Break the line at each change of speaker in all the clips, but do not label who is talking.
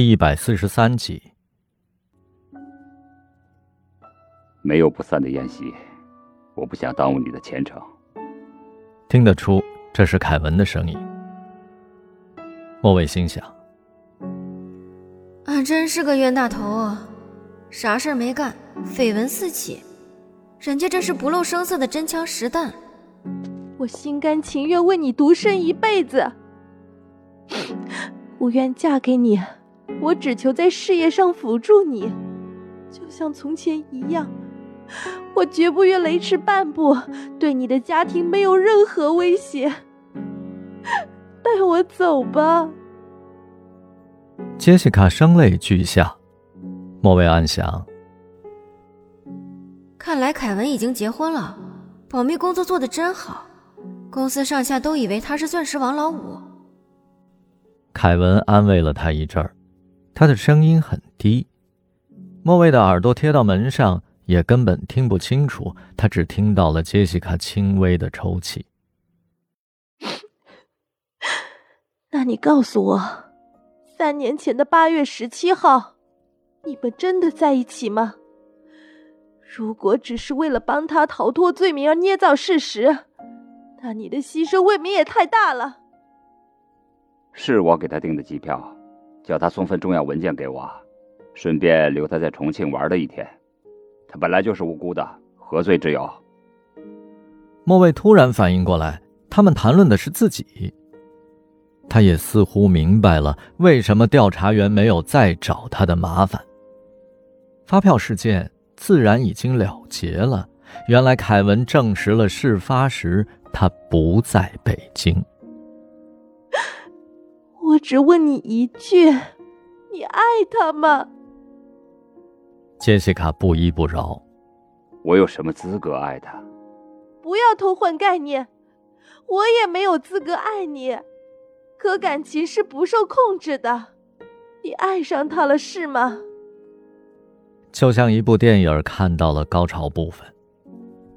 一百四十三集，
没有不散的宴席，我不想耽误你的前程。
听得出这是凯文的声音。莫蔚心想：
俺真是个冤大头啊，啥事儿没干，绯闻四起，人家这是不露声色的真枪实弹。
我心甘情愿为你独身一辈子，我愿嫁给你。我只求在事业上辅助你，就像从前一样。我绝不越雷池半步，对你的家庭没有任何威胁。带我走吧。
杰西卡声泪俱下，莫蔚暗想：
看来凯文已经结婚了，保密工作做得真好，公司上下都以为他是钻石王老五。
凯文安慰了他一阵儿。他的声音很低，莫蔚的耳朵贴到门上，也根本听不清楚。他只听到了杰西卡轻微的抽泣。
那你告诉我，三年前的八月十七号，你们真的在一起吗？如果只是为了帮他逃脱罪名而捏造事实，那你的牺牲未免也太大了。
是我给他订的机票。叫他送份重要文件给我，顺便留他在重庆玩的一天。他本来就是无辜的，何罪之有？
莫蔚突然反应过来，他们谈论的是自己。他也似乎明白了为什么调查员没有再找他的麻烦。发票事件自然已经了结了。原来凯文证实了事发时他不在北京。
我只问你一句：你爱他吗？
杰西卡不依不饶。
我有什么资格爱他？
不要偷换概念。我也没有资格爱你。可感情是不受控制的。你爱上他了是吗？
就像一部电影看到了高潮部分，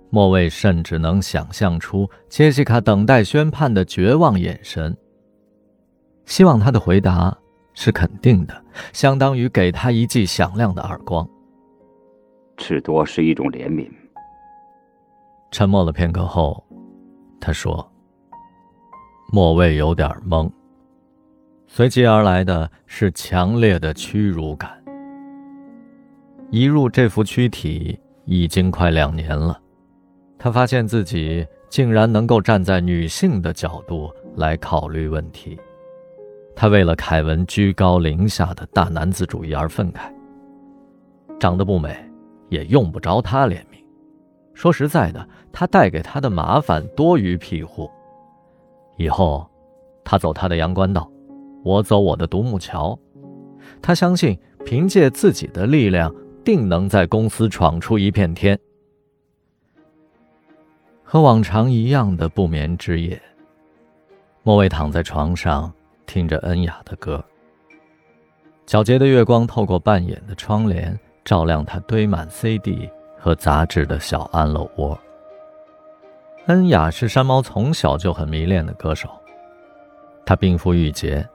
莫蔚甚至能想象出杰西卡等待宣判的绝望眼神。希望他的回答是肯定的，相当于给他一记响亮的耳光。
至多是一种怜悯。
沉默了片刻后，他说：“莫蔚有点懵。”随即而来的是强烈的屈辱感。一入这副躯体已经快两年了，他发现自己竟然能够站在女性的角度来考虑问题。他为了凯文居高临下的大男子主义而愤慨。长得不美，也用不着他怜悯。说实在的，他带给他的麻烦多于庇护。以后，他走他的阳关道，我走我的独木桥。他相信，凭借自己的力量，定能在公司闯出一片天。和往常一样的不眠之夜，莫蔚躺在床上。听着恩雅的歌，皎洁的月光透过半掩的窗帘，照亮他堆满 CD 和杂志的小安乐窝。恩雅是山猫从小就很迷恋的歌手，她冰肤玉洁，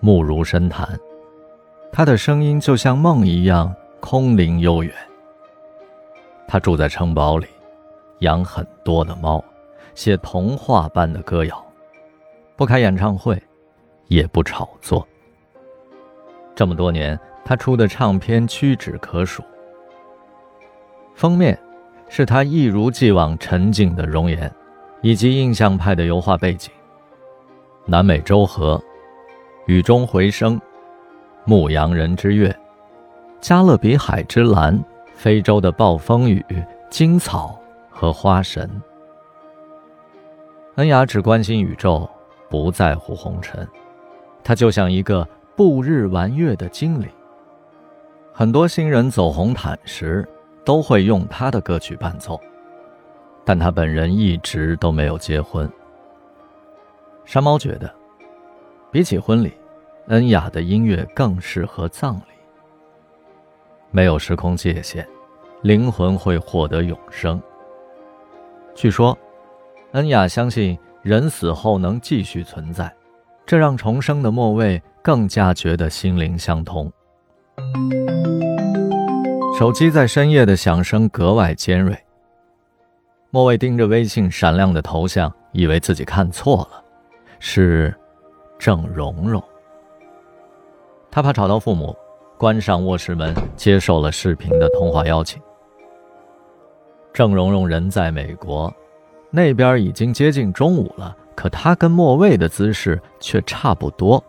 目如深潭，她的声音就像梦一样空灵悠远。她住在城堡里，养很多的猫，写童话般的歌谣，不开演唱会。也不炒作。这么多年，他出的唱片屈指可数。封面是他一如既往沉静的容颜，以及印象派的油画背景。南美洲河，雨中回声，牧羊人之月，加勒比海之蓝，非洲的暴风雨，荆草和花神。恩雅只关心宇宙，不在乎红尘。他就像一个布日玩月的精灵。很多新人走红毯时，都会用他的歌曲伴奏，但他本人一直都没有结婚。山猫觉得，比起婚礼，恩雅的音乐更适合葬礼。没有时空界限，灵魂会获得永生。据说，恩雅相信人死后能继续存在。这让重生的莫卫更加觉得心灵相通。手机在深夜的响声格外尖锐。莫卫盯着微信闪亮的头像，以为自己看错了，是郑蓉蓉。他怕吵到父母，关上卧室门，接受了视频的通话邀请。郑蓉蓉人在美国，那边已经接近中午了，可他跟莫蔚的姿势却差不多。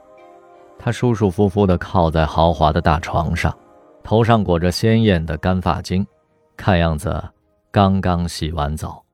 他舒舒服服地靠在豪华的大床上，头上裹着鲜艳的干发巾，看样子刚刚洗完澡。